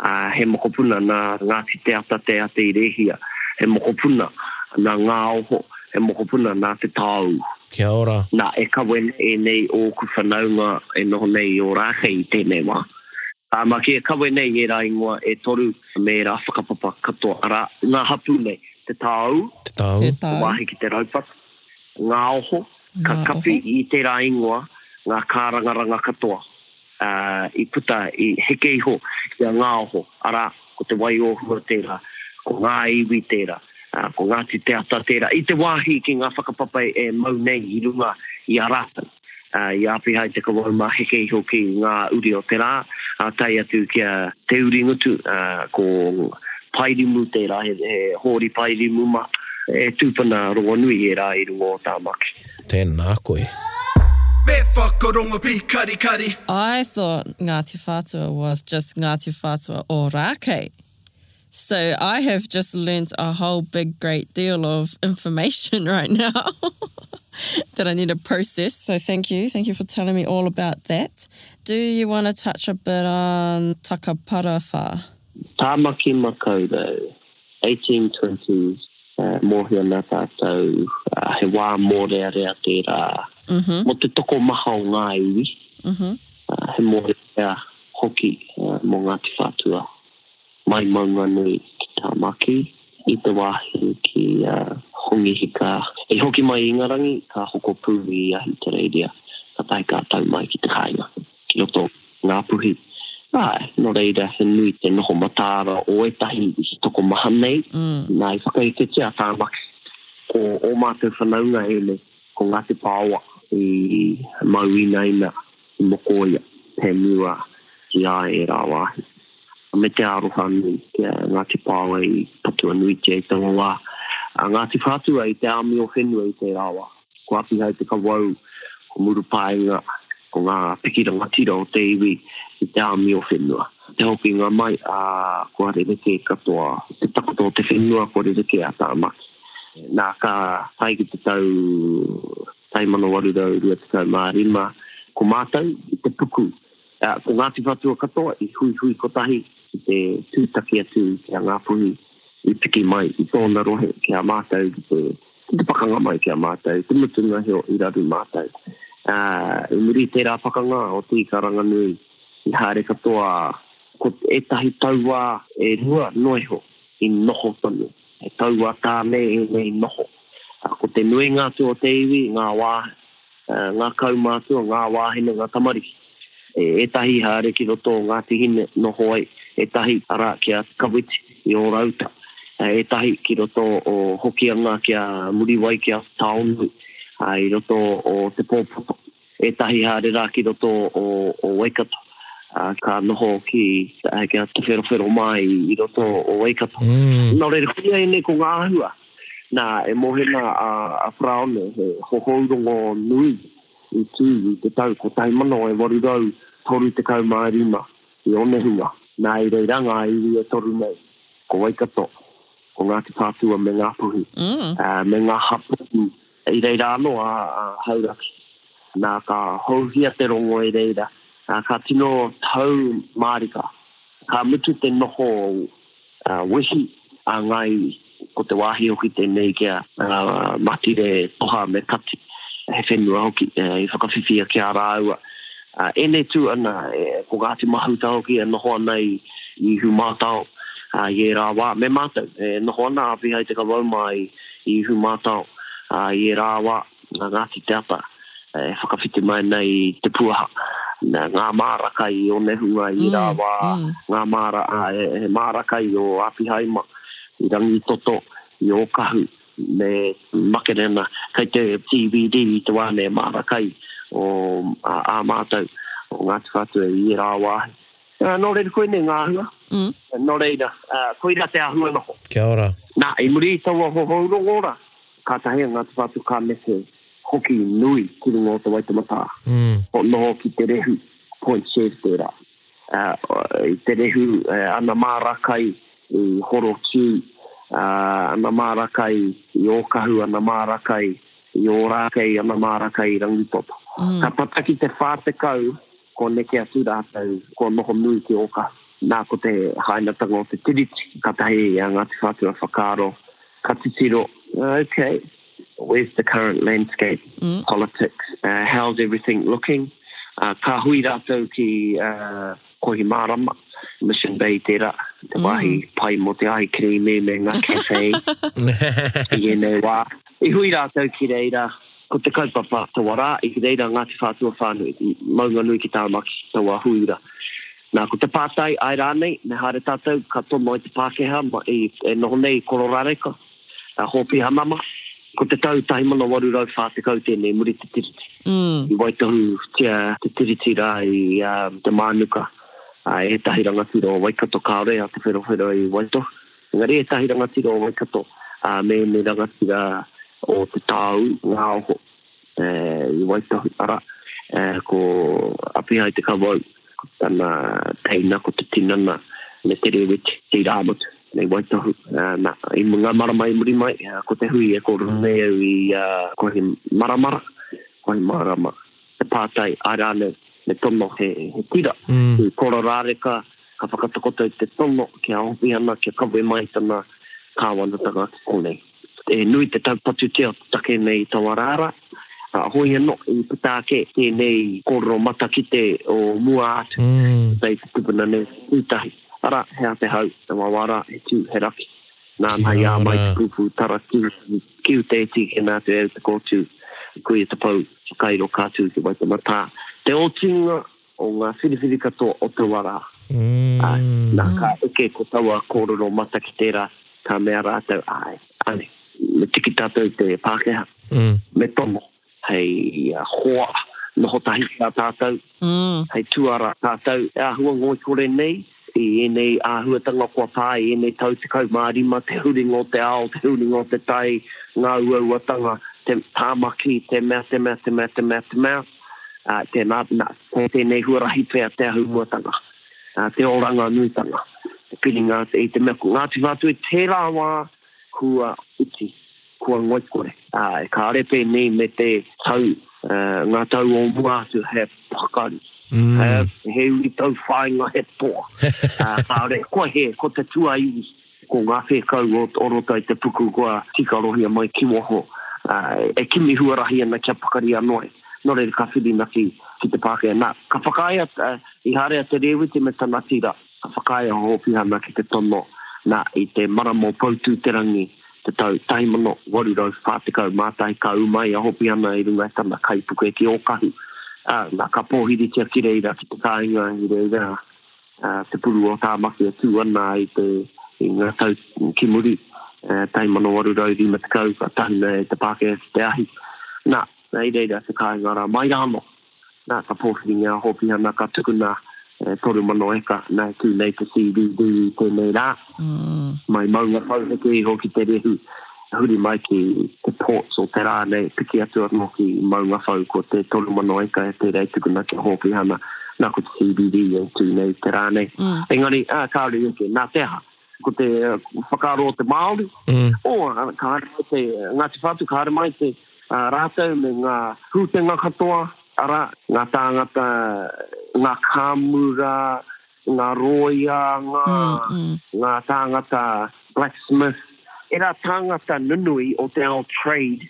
Speaker 4: ā, he mokopuna nā Ngāti Te Ata Te Ata i Rēhia, he mokopuna nā Ngāoho, he mokopuna nā Te Tāou.
Speaker 2: Kia ora.
Speaker 4: Nā, e kawe ēnei ōku whanaunga e noho nei i Ōrākei i tēnei wā. Ā, mā kī, e kawe nei ērā ingoa e toru me ērā whakapapa katoa, arā, ngā hapū nei, Te Tāou,
Speaker 2: Te Tāou.
Speaker 3: Te Tāou.
Speaker 4: Wāhi ki te raupatu, Ngāoho, ka kapi
Speaker 3: Ngāoho.
Speaker 4: i tērā ingoa ngā kārangaranga katoa, ā, i puta, i heke iho i a Ngāoho, arā, ko Te Waiōhua tērā, ko ngā iwi tērā, ā, ko Ngāti Te Ata tērā, i te wāhi ki ngā whakapapa e mau nei i runga i a rātou. Ā, i āpiha ai te kawau mā heke iho ki ngā uri o te rā, ā, tae atu ki a Te Uri Ngutu, ā, ko Paerimu tērā, he hōri paerimu mā, he tūpuna rongonui ērā i runga o Tāmaki.
Speaker 2: Tēnā koe.
Speaker 1: Me whakarongo pikarikari.
Speaker 3: I thought Ngāti Whātua was just Ngāti Whātua Ōrākei. So I have just learnt a whole big great deal of information right now that I need to process. So thank you, thank you for telling me all about that. Do you want to touch a bit on Takaparawha?
Speaker 4: Tāmaki Makaurau, 1820s, mōhio nā tātou he wā mōrearea tērā mō te tokomaha o ngā iwi, he mōrearea hoki mō Ngāti Whātua, mai Maunganui ki Tāmaki, i te wāhi ki Hongi Hika, i hoki mai i Ingarangi, ka hoko pū i Ahitereiria, ka tae ka tau mai ki te kāinga. ki roto i Ngāpuhi, ā, nō reira he nui te noho mataara o ētahi i te tokomaha nei, inā i whakaeketia Tāmaki, ko ō mātou whanaunga ēnei, ko Ngāti Pāoa i mau inaina i Mokoia, he mua ki a ia rāwāhi, me te aroha nui ki a Ngāti Pāoa i patuanuitia i taua wā a Ngāti Whātua i te āmi o whenua i tērā wā. Ko Apihai Te Kawau, ko Murupaenga, ko ngā piki rangatira o te iwi i te āmi o whenua. I te hokinga mai, ā, kua rerekē katoa te takoto o te whenua, kua rerekē a Tāmaki. Nā, ka tae ki te tau 1825, ko mātou i te puku, ā, ko Ngāti Whatua katoa i huihui kotahi ki te tūtaki atu ki a Ngāpuhi i piki mai i tōna rohe ki a mātou ki te Ki te pakanga mai ki a mātou, te mutunga he o Iraru mātou. Ā, i muri i tērā pakanga o Te Ika-a-ranganui, i haere katoa ko ētahi tauā e rua noa iho i noho tonu. He tauā tāne ēnei noho. Ā, ko te nuinga atu o te iwi i ngā wā, ngā kaumātua, ngā wāhine, ngā tamariki. Ētahi haere ki roto o Ngāti Hine noho ai, ētahi arā ki a Kawiti i Ōrauta, ētahi ki roto o Hokianga ki a Muriwai ki a Taonui i roto o Te Pōpoto, ētahi haere rā ki roto o Waikato ka noho ki a Te Wherowhero mā i roto o Waikato. Nō reira, koia ēnei ko ngā āhua. Nā, e mohena a Parāone he hohou rongo nui i tū i te tau 1835 i Onehunga. Nā, i reira ngā iwi e toru nei, ko Waikato, ko Ngāti Whātua me Ngāpuhi, me ngā hapū I reira anō a Hauraki, nā ka houhia te rongo i reira, ka tino tau mārika, ka mutu te noho wehi a ngā iwi, ko te wāhi hoki tēnei ki a Matire Toha me Kati, he whenua hoki i whakawhiwhia ki a rāua. Ēnei tū ana, ko Ngāti Mahuta hoki e noho ana i Ihumātao i ērā wā me mātou e noho ana, āpihai te kawau mā i I Ihu mātao, ā, i ērā wā, nā Ngāti Te Ata e whakawhiti mai nei te puaha. Nā, ngā māra kai o Nehunga i
Speaker 3: ērā
Speaker 4: wā, ngā māra, ā, he māra kai o Āpihaima, i Rangitoto, i Ōkahu, me Makerena. Kei te TVD i te wāne māra kai o ā mātau, o Ngāti Whātua i ērā wāhi. Ā, nō reira koinei ngā hua. Nō reira, koirā te āhua noho.
Speaker 2: Kia ora.
Speaker 4: Nā, i muri i taua hohou rongo rā, kātahi a Ngāti Whātua ka mete hoki nui ki runga o Te
Speaker 2: Waitematā,
Speaker 4: o noho ki te rehu, point shed tērā. Ā, i te rehu, ana māra kai i Horotū, ā, ana māra kai i Ōkahu, ana māra kai i Ōrākei, ana māra kai i Rangipopo. Ka tata ki te 40. Kua neke atu rātou, kua noho nui ki Oka. Nā, ko te hainatanga o te Tiriti, kātahi a Ngāti Whātua a whakaaro, ka titiro, Ok, where's the current landscape, politics, how's everything looking? Ka hui rātou ki Kohimārama, Mission Bay tērā, te wāhi pai mō te ahi kirīmi me ngā café i ēnei wā. I hui rātou ki reira. Ko te kaupapa taua rā, i reira a Ngāti Whātua whānui, Maunganui ki Tāmaki, taua huira. Nā, ko te pātai, āe rānei, me haere tātou ka tono i te Pākehā e noho nei i Kororāreka, a Hōpi Hanama, ko te tau 1840 tēnei muri te tiriti. I waitohutia te tiriti rā i Te Mānuka, e ētahi rangatira o Waikato kāore a Te Wherowhero i waitohu. Engari ētahi rangatira o Waikato me ēnei rangatira o Te Tāu, Ngāoho, i Waitahu, arā, ko Apihai Te Kawau, ko tana teina ko Te Tinana me Te Rēweti, Te Irāmatu, nei Waitahu. Nā, i ngā marama i muri mai, ko te hui e kōrero nei au i Kohimaramara, Kohimarama. te pātai, āe rānei, me tono he tira, he kororāreka, ka whakatakoto i te tono kia hoki ana, kia kawe mai tana kāwanatanga ki konei. He nui te taupatutia o te take nei i taua rā rā, ā, hoi anō, i puta ake tēnei kōrero matakite o mua atu, kotahi te tupuna nei, pūtahi, arā, he āte hau, he wawara, he tū, he raki.
Speaker 2: Nāna
Speaker 4: i ā mai te pūpū taratū ki uta e tīkina atu e au te kōtū i kuia te pou whakairo ka tū te wai te matā te otinga o ngā whiriwhiri katoa o taua rā
Speaker 2: āe
Speaker 4: nā ka eke ko taua kōrero mata ki tērā ka mea rātou āe āe me tiki tātou te Pākehā me tomo. hei hoa noho tahi ki a
Speaker 3: tātou,
Speaker 4: hei tuara tātou e āhua ngoikore nei i ēnei āhuatanga kua pā i ēnei tau 15, te huringa o te ao, te huringa o te tai, ngā uauatanga, te tāmaki, te mea, te mea, te mea, te mea, te mea, ā, tēnā, nā, kei tēnei huarahi pea te ahunuatanga, ā, te oranga nuitanga, te piringa i te mea ko Ngāti Whātua i tērā wā, Kua utu, kua ngoikore. Ā, e kare pēnei me te tau, ngā tau o mua atu, he pakari, he uri tauwhāinga, he toa. Kāore, kua hē, ko te tuaiwi, ko ngā whēkau o roto i te puku kua tīkarohia mai ki waho, e kimi huarahi ana kia pakari anō ai. Nō reira, ka whirinaki ki te Pākehā. Nā, ka whakaae a Iharea te Rēweti me tana tira. Ka whakaae a Hōpihana ki te tono nā i te marama o Poutū-te-rangi te tau 1841 ka ū mai a Hōpihana i runga i tana kaipuke ki Ōkahu, ā, nā ka pōhiritia ki reira ki te kāinga i reira te puru o Tāmaki e tū ana ai te i ngā tau ki muri, 1850 ka tahuna e te Pākehā ki te ahi, nā, i reira te kāinga rā mai rānō. Nā, ka pōwhiri ngā hōpihana ka tukuna e 3,000 eka nā tū nei te CDD i tēnei rā. Mai maunga tauheke iho ki te rehu, huri mai ki te ports o te rā nei, piki atu anō ki maunga whau ko te 3,000 eka e pērā i tukuna kia hōpihana, nā ko te CDD e tū nei i te rā nei. Engari, kāore i eke, nā te aha? ko te whakaaro o te Māori.
Speaker 2: Mm.
Speaker 4: O, ka haere mai te Ngāti Whātu, ka haere mai te uh, rātou me ngā hūtenga katoa, ara, ngā tāngata, ngā kāmura, ngā rōia, ngā,
Speaker 3: mm, mm.
Speaker 4: ngā tāngata blacksmith, era tāngata nunui o te ao trade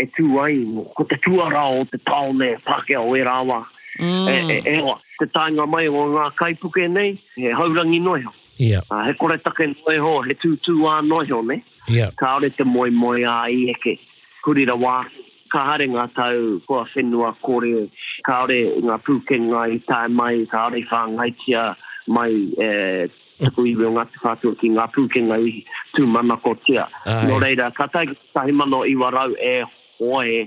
Speaker 4: e tū ai, ko te tuara o te taone Pākehā o Erawa.
Speaker 3: Mm.
Speaker 4: E, e, e, te taenga mai o ngā kaipuke nei, he haurangi noia.
Speaker 2: Ia.
Speaker 4: Ā, he koretake noa iho, he tūtūā noa iho,
Speaker 2: nē?
Speaker 4: Ia. Kāore te moemoeā i eke. Huri rawa ake. Ka haere ngā tau kua whenua kore, kāore ngā pūkenga i tae mai, kāore i whāngaitia mai e tuku iwi o Ngāti Whātua ki ngā pūkenga i
Speaker 2: tūmanakotia.
Speaker 4: Nō reira, ka tae ki 1900 e hoe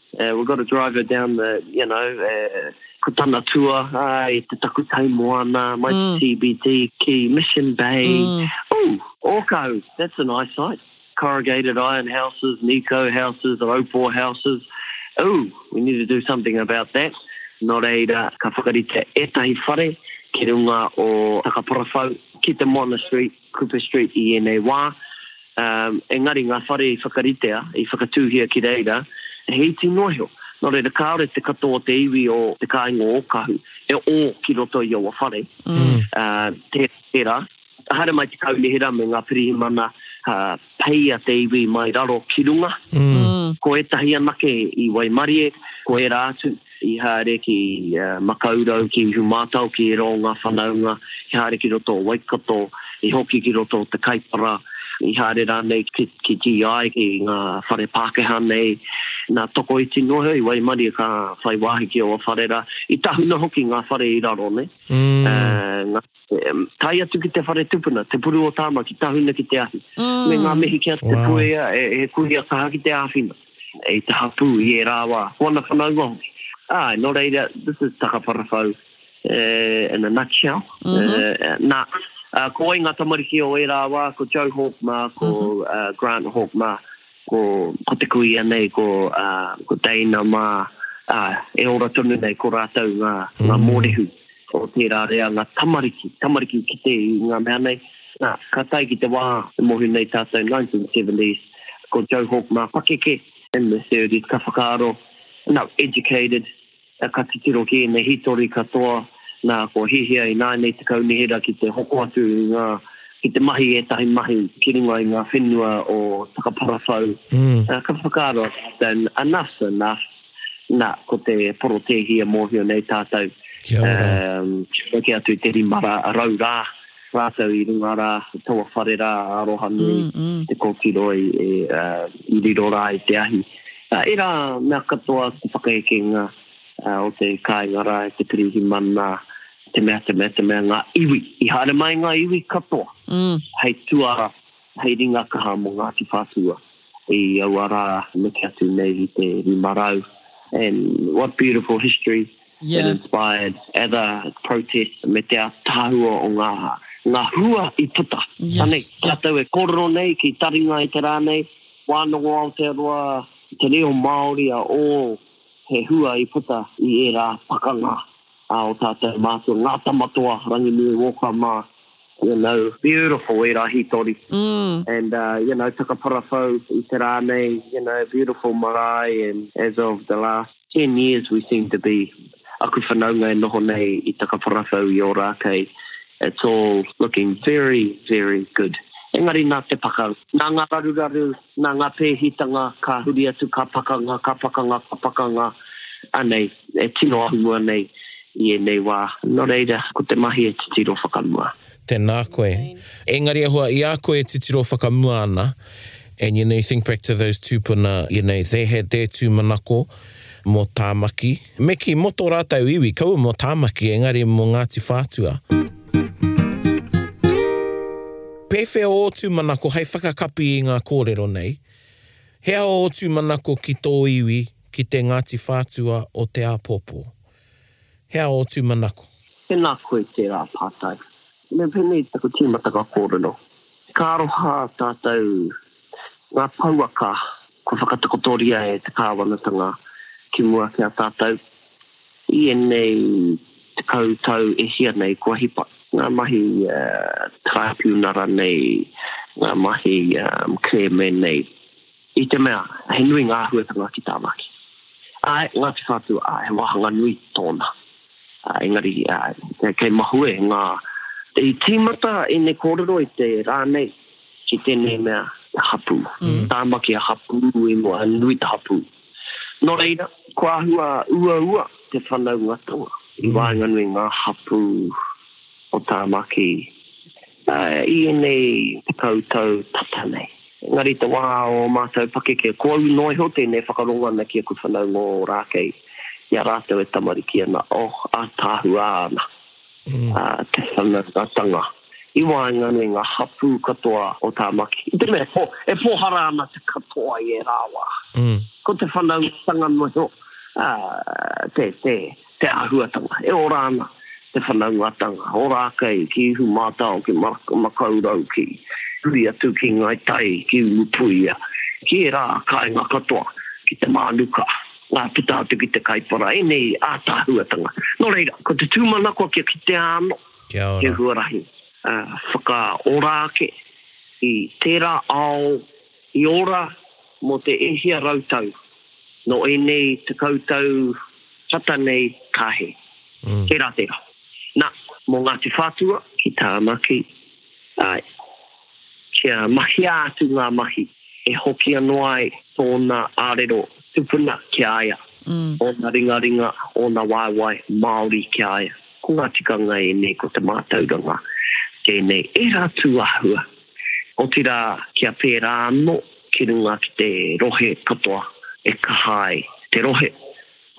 Speaker 4: Eh, we got to drive her down the, you know, eh, ko tana tua ai ah, te takutai moana, mai
Speaker 3: mm.
Speaker 4: te CBD ki Mission Bay.
Speaker 3: Mm.
Speaker 4: Ooh, Orco, that's an eyesight. Corrugated iron houses, Nico houses, Raupō houses. Ooh, we need to do something about that. No reira, ka whakarite etahi whare ki runga o Takaparawhau, ki te Moana Street. Cooper Street i ēnei wā, ā, engari ngā whare i whakaritea, i whakatūhia ki reira, he iti noa iho. Nō reira, kāore te katoa o te iwi o te kāinga o Ōkahu e ō ki roto i aua whare, ā, tērā, haere mai te kaunihera me ngā pirihimana, ā, Hei a te iwi mai raro ki runga, ko ētahi anake i waimarie, ko ērā atu i haere ki Makaurau, ki Ihumātao, ki rō ngā whanaunga, i haere ki roto o Waikato, i hoki ki roto o te Kaipara, i haere rānei ki GI, ki ngā whare Pākehā nei. Nā tokoiti noa hei waimarie ka whai wāhi ki Owawharera, i tahuna hoki ngā whare i raro nei. Tae atu ki te whare tupuna, te puru o Tāmaki, tahuna ki te ahi. Me ngā mihi ki a Te Puea, he kuia kaha ki te āwhina. I te hapū, i ērā wā, ko ana whanaunga hoki. Āe, nō reira, this is Takaparawhau in a nutshell. Nā, ko wai ngā tamariki o ērā wā, ko Joe Hawke mā, ko Grant Hawke mā. Ko, ko te kuia nei, ko, ā, ko Dana mā, ā, e ora tonu nei ko rātou ngā, ngā mōrehu o tērā reanga tamariki, tamariki kite i ngā mea nei. Nā, ka tae ki te wā e mohi nei tātou 1970s, ko Joe Hawke mā pakeke, in the thirties, ka whakaaro, no, educated, Kia ka titiro ki ēnei hītori katoa, nā, kua hiahia ināianei te Kaunihera ki te hoko atu i ngā, ki te mahi ētahi mahi ki runga i ngā whenua o Takaparawhau, ā, ka whakaaro a tātou, enough's enough, nā, ko te porotēhi e mōhio nei tātou, ā, ki atu i te rima rā, rau rā, Rātou i runga rā, i taua whare rā, aroha nui te kōtiro i riro rā i te ahi. Ērā mea katoa te whakaekenga o te kāinga rā e te pirihimana, te mea, te mea, te mea, ngā iwi. I haere mai ngā iwi katoa hei tuara. hei ringa kaha mō Ngāti Whātua i aua rā neke atu nei i te 500 and what beautiful history
Speaker 3: yeah.
Speaker 4: that inspired other protests me te ataahua o ngā ngā hua i puta
Speaker 3: yes.
Speaker 4: anei,
Speaker 3: yeah.
Speaker 4: tātou e kōrero nei ki taringa i te rā nei wānongo Aotearoa te reo Māori a all he hua i puta i ērā pakanga a o tatou mātua ngā tama toa Ranginui Walker mā you know. Beautiful e ra hitori and you know takaparawhau i te ra nei you know beautiful marae and as of the last ten years we seem to be aku whanaunga e noho nei i takaparawhau i Ōrākei it's all looking very very good engari na te pakanga na nga raruraru Nā ngā pēhitanga ka huri atu, ka pakanga, ka pakanga, ka pakanga, anei, e tino ahu mua nei i ēnei wā. Nō reira, ko te mahi e titiro whakamua.
Speaker 2: Tēnā koe. Engari e hoa, i a koe e titiro whakamua ana, and you know, you think back to those tūpuna, you know, they had their tūmanako, mō Tāmaki, me kī, mō tō rātou iwi, kaua mō Tāmaki, engari mō Ngāti Whātua. Pēwhea ō tūmanako hei whakakapi i ngā kōrero nei? He aha ō tūmanako ki tō iwi, ki te Ngāti Whātua o te āpōpō? He aha ō
Speaker 4: tūmanako? Tēnā koe tērā pātai. Me pēnei taku tīmatanga kōrero. Ka aroha tātou ngā pouaka kua whakatakotoria e te Kāwanatanga ki mua ki a tātou i ēnei tekau tau e hia nei kua hipa. Ngā mahi taraipiunara nei, ngā mahi kerēme nei. I te mea, he nui ngā āhuatanga ki Tāmaki. Āe, Ngāti Whātua, ā, he wāhanga nui tōna. Ā, engari, ā, kei, kei mahue ngā. I tīmata ēnei kōrero i te rā nei ki tēnei mea, te hapū. Tāmaki a hapū i mua, nui te hapū. Nō reira, kua āhua uaua te whanaungatanga i waenganui i ngā hapū o Tāmaki. I ēnei tekau tau tata nei. Engari te wā o ō mātou pakeke, ko au noa iho tēnei e whakarongo ana ki aku whanau mō Ōrākei i a rātou e tamariki ana, oh, ātaahuā ana te whanaungatanga i waenganui i ngā hapū katoa o Tāmaki. I te mea, e pōhara ana te katoa i ērā
Speaker 2: wā.
Speaker 4: Ko te whanaungatanga noa iho te Te āhuatanga, e ora ana te whanaungatanga o Rākei ki Ihu Mātao, ki Makau-rau, ki huri atu ki Ngāi Tai, ki Urupuia, ki ērā kāinga katoa, ki te mānuka, ā, puta atu ki te Kaipara, ēnei ātaahuatanga. Nō reira, ko te tūmanako kia
Speaker 2: kitea
Speaker 4: anō
Speaker 2: he
Speaker 4: huarahi whakaora ake i tērā ao, I ora mō te ehia rautau, nō ēnei tekau tau tata nei ka
Speaker 2: he.
Speaker 4: Tērā, tērā. Nā, mō Ngāti Whātua ki Tāmaki, ā, kia mahia atu ngā mahi e hoki anō ai tōna arero tupuna ki a ia, ōna ringaringa, ōna waewae Māori ki a ia. Ko ngā tikanga ēnei, ko te mātauranga tēnei e ratu āhua. otirā kia pērā anō ki runga ki te rohe katoa e kaha ai te rohe,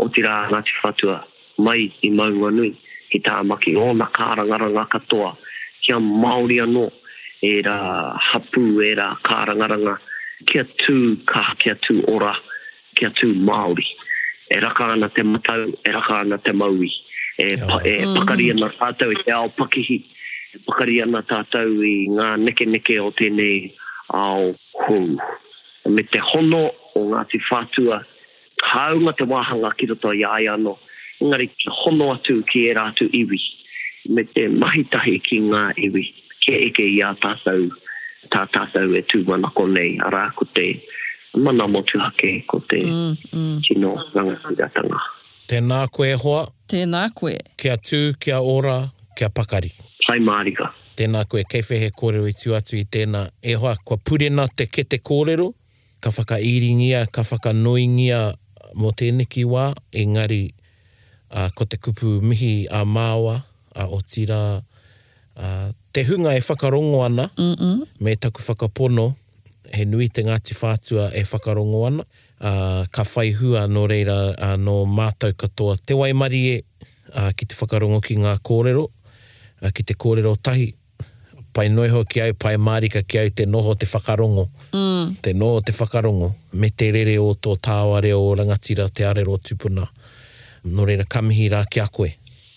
Speaker 4: otirā a Ngāti Whatua mai i Maunganui ki Tāmaki, ōna kārangaranga katoa kia Māori anō, ērā hapū, ērā kārangaranga kia tū kaha, kia tū ora Kia tū Māori. E raka ana te matau, e raka ana te mauī. E, e pakari ana tātou i te ao pakihi, e pakari ana tātou i ngā nekeneke o tēnei ao hou. Me te hono o Ngāti Whātua, hāunga te wāhanga ki roto i a ia anō, engari kia hono atu ki ērā atu iwi, me te mahi tahi ki ngā iwi kia eke i a tātou tā tātou e tūmanako nei, arā, ko te mana motuhake, ko te tino rangatiratanga.
Speaker 2: Tēnā koe e hoa.
Speaker 3: Tēnā koe.
Speaker 2: Kia tū, kia ora, kia pakari.
Speaker 4: Hai mārika.
Speaker 2: Tēnā koe, kei whehe kōrero i tū atu i tēnā e hoa? Kua purena te kete kōrero, ka whakairingia, ka whakanoingia mō tēneki wā, engari ko te kupu mihi a māua, otirā, Te hunga e whakarongo ana, me taku whakapono, he nui te Ngāti Whātua e whakarongo ana, ā, ka whai hua nō reira nō mātou katoa te waimarie ki te whakarongo ki ngā kōrero, ki te kōrero tahi. Pai noa iho ki au, pai mārika ki au te noho te whakarongo, te noho te whakarongo, me te rere o tō tāua reo o rangatira te arero tupuna. Nō reira,
Speaker 4: ka mihi rā ki a
Speaker 3: koe.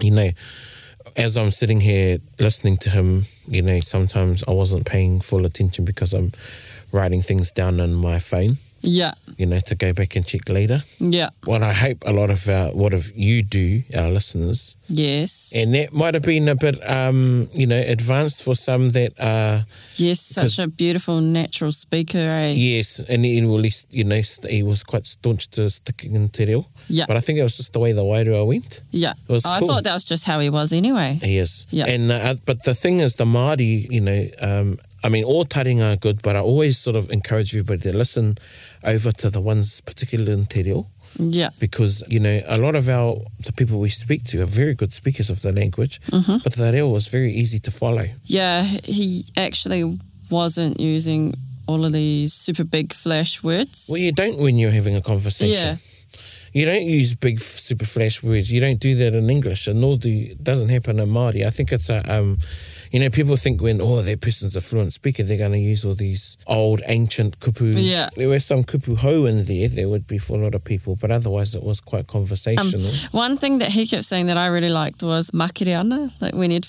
Speaker 2: You know, as I'm sitting here listening to him, you know, sometimes I wasn't paying full attention because I'm writing things down on my phone.
Speaker 3: Yeah.
Speaker 2: You know, to go back and check later.
Speaker 3: Yeah.
Speaker 2: What I hope a lot of our, what of you do, our listeners.
Speaker 3: Yes.
Speaker 2: And that might have been a bit, um, you know, advanced for some that are.
Speaker 3: Yes, such a beautiful natural speaker, eh?
Speaker 2: Yes, and then well, least you know, he was quite staunch to sticking in te
Speaker 3: Yeah.
Speaker 2: But I think it was just the way the Wairua went.
Speaker 3: Yeah.
Speaker 2: It was
Speaker 3: oh,
Speaker 2: cool.
Speaker 3: I thought that was just how he was anyway.
Speaker 2: He is.
Speaker 3: Yeah.
Speaker 2: And uh, but the thing is, the Māori, you know, um, I mean, all taringa are good, but I always sort of encourage everybody to listen over to the ones particularly in te reo.
Speaker 3: Yeah.
Speaker 2: Because, you know, a lot of our the people we speak to are very good speakers of the language,
Speaker 3: mm-hmm.
Speaker 2: but the reo was very easy to follow.
Speaker 3: Yeah, he actually wasn't using all of these super big flash words.
Speaker 2: Well, you don't when you're having a conversation.
Speaker 3: Yeah.
Speaker 2: You don't use big super flash words. You don't do that in English, and nor do doesn't happen in Māori. I think it's a um, You know, people think when, oh, that person's a fluent speaker, they're going to use all these old, ancient kupu.
Speaker 3: Yeah.
Speaker 2: There were some kupu ho in there, there would be for a lot of people, but otherwise it was quite conversational.
Speaker 3: Um, one thing that he kept saying that I really liked was makiriana, like when he'd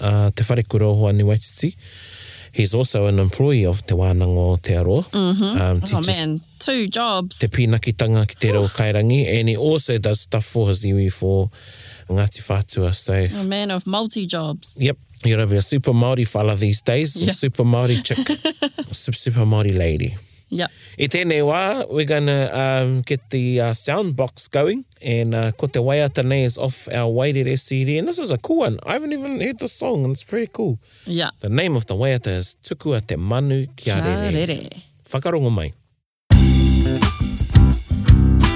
Speaker 2: a Te Wharekura o Hoani Waititi. He's also an employee of Te Wānanga o Aotearoa. Mm -hmm. um,
Speaker 3: oh man, two jobs.
Speaker 2: Te pīnakitanga ki te reo kairangi and he also does stuff for his iwi for Ngāti Whātua. So,
Speaker 3: a man of multi jobs.
Speaker 2: Yep. You're a super Māori fella these days,
Speaker 3: yeah.
Speaker 2: super Māori chick, super Māori lady.
Speaker 3: Yep.
Speaker 2: I tēnei wā, we're gonna um, get the uh, sound box going, and uh, ko te waiata nei is off our Wairere CD, and this is a cool one. I haven't even heard the song, and it's pretty cool.
Speaker 3: Yeah.
Speaker 2: The name of the waiata is Tukua te manu kia,
Speaker 5: kia rere. rere. Whakarongo mai.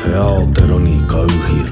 Speaker 5: He ao te rangi ka
Speaker 3: uhia.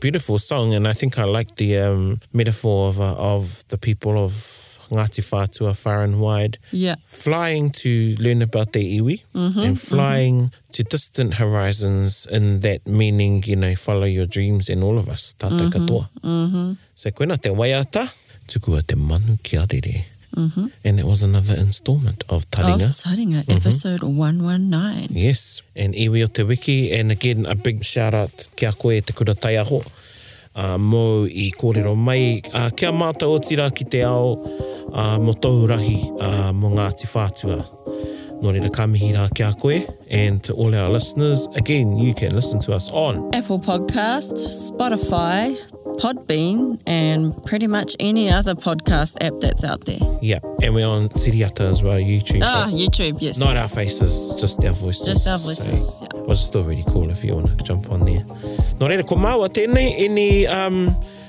Speaker 2: Beautiful song and I think I like the um metaphor of uh, of the people of Ngāti Whātua far and wide
Speaker 3: yeah.
Speaker 2: flying to learn about their iwi mm -hmm, and flying mm -hmm. to distant horizons in that meaning you know follow your dreams and all of us tātou mm -hmm, katoa mm -hmm. so koina te waiata tukua te manu kia rere Mm -hmm. And that was another installment of Taringa.
Speaker 3: Of Taringa, mm -hmm. episode 119.
Speaker 2: Yes, and Iwi o Te Wiki, and again, a big shout out ki a koe te kura taiaho uh, mō i kōrero mai uh, kia mātou o tira ki te ao uh, mō tōu rahi uh, mō Ngāti Whātua. Nō reira kamihi rā kia koe, and to all our listeners, again, you can listen to us on
Speaker 3: Apple Podcast, Spotify, Podbean, and pretty much any other podcast app that's out there.
Speaker 2: Yeah, and we're on Siriata as well, YouTube.
Speaker 3: Ah,
Speaker 2: oh,
Speaker 3: YouTube, yes.
Speaker 2: Not our faces, just our voices.
Speaker 3: Just our voices,
Speaker 2: so,
Speaker 3: yeah.
Speaker 2: it's still really cool if you want to jump on there. Nō reira, tēnei, any... Um,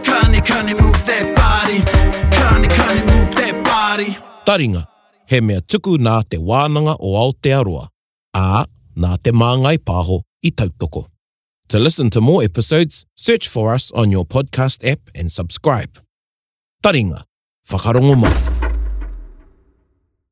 Speaker 1: Kani kani move that body Kani kani move that body
Speaker 2: Taringa, he mea tuku nā Te Wānanga o Aotearoa, ā, nā Te Māngai Pāho i tautoko. To listen to more episodes, search for us on your podcast app and subscribe. Taringa, whakarongo mai!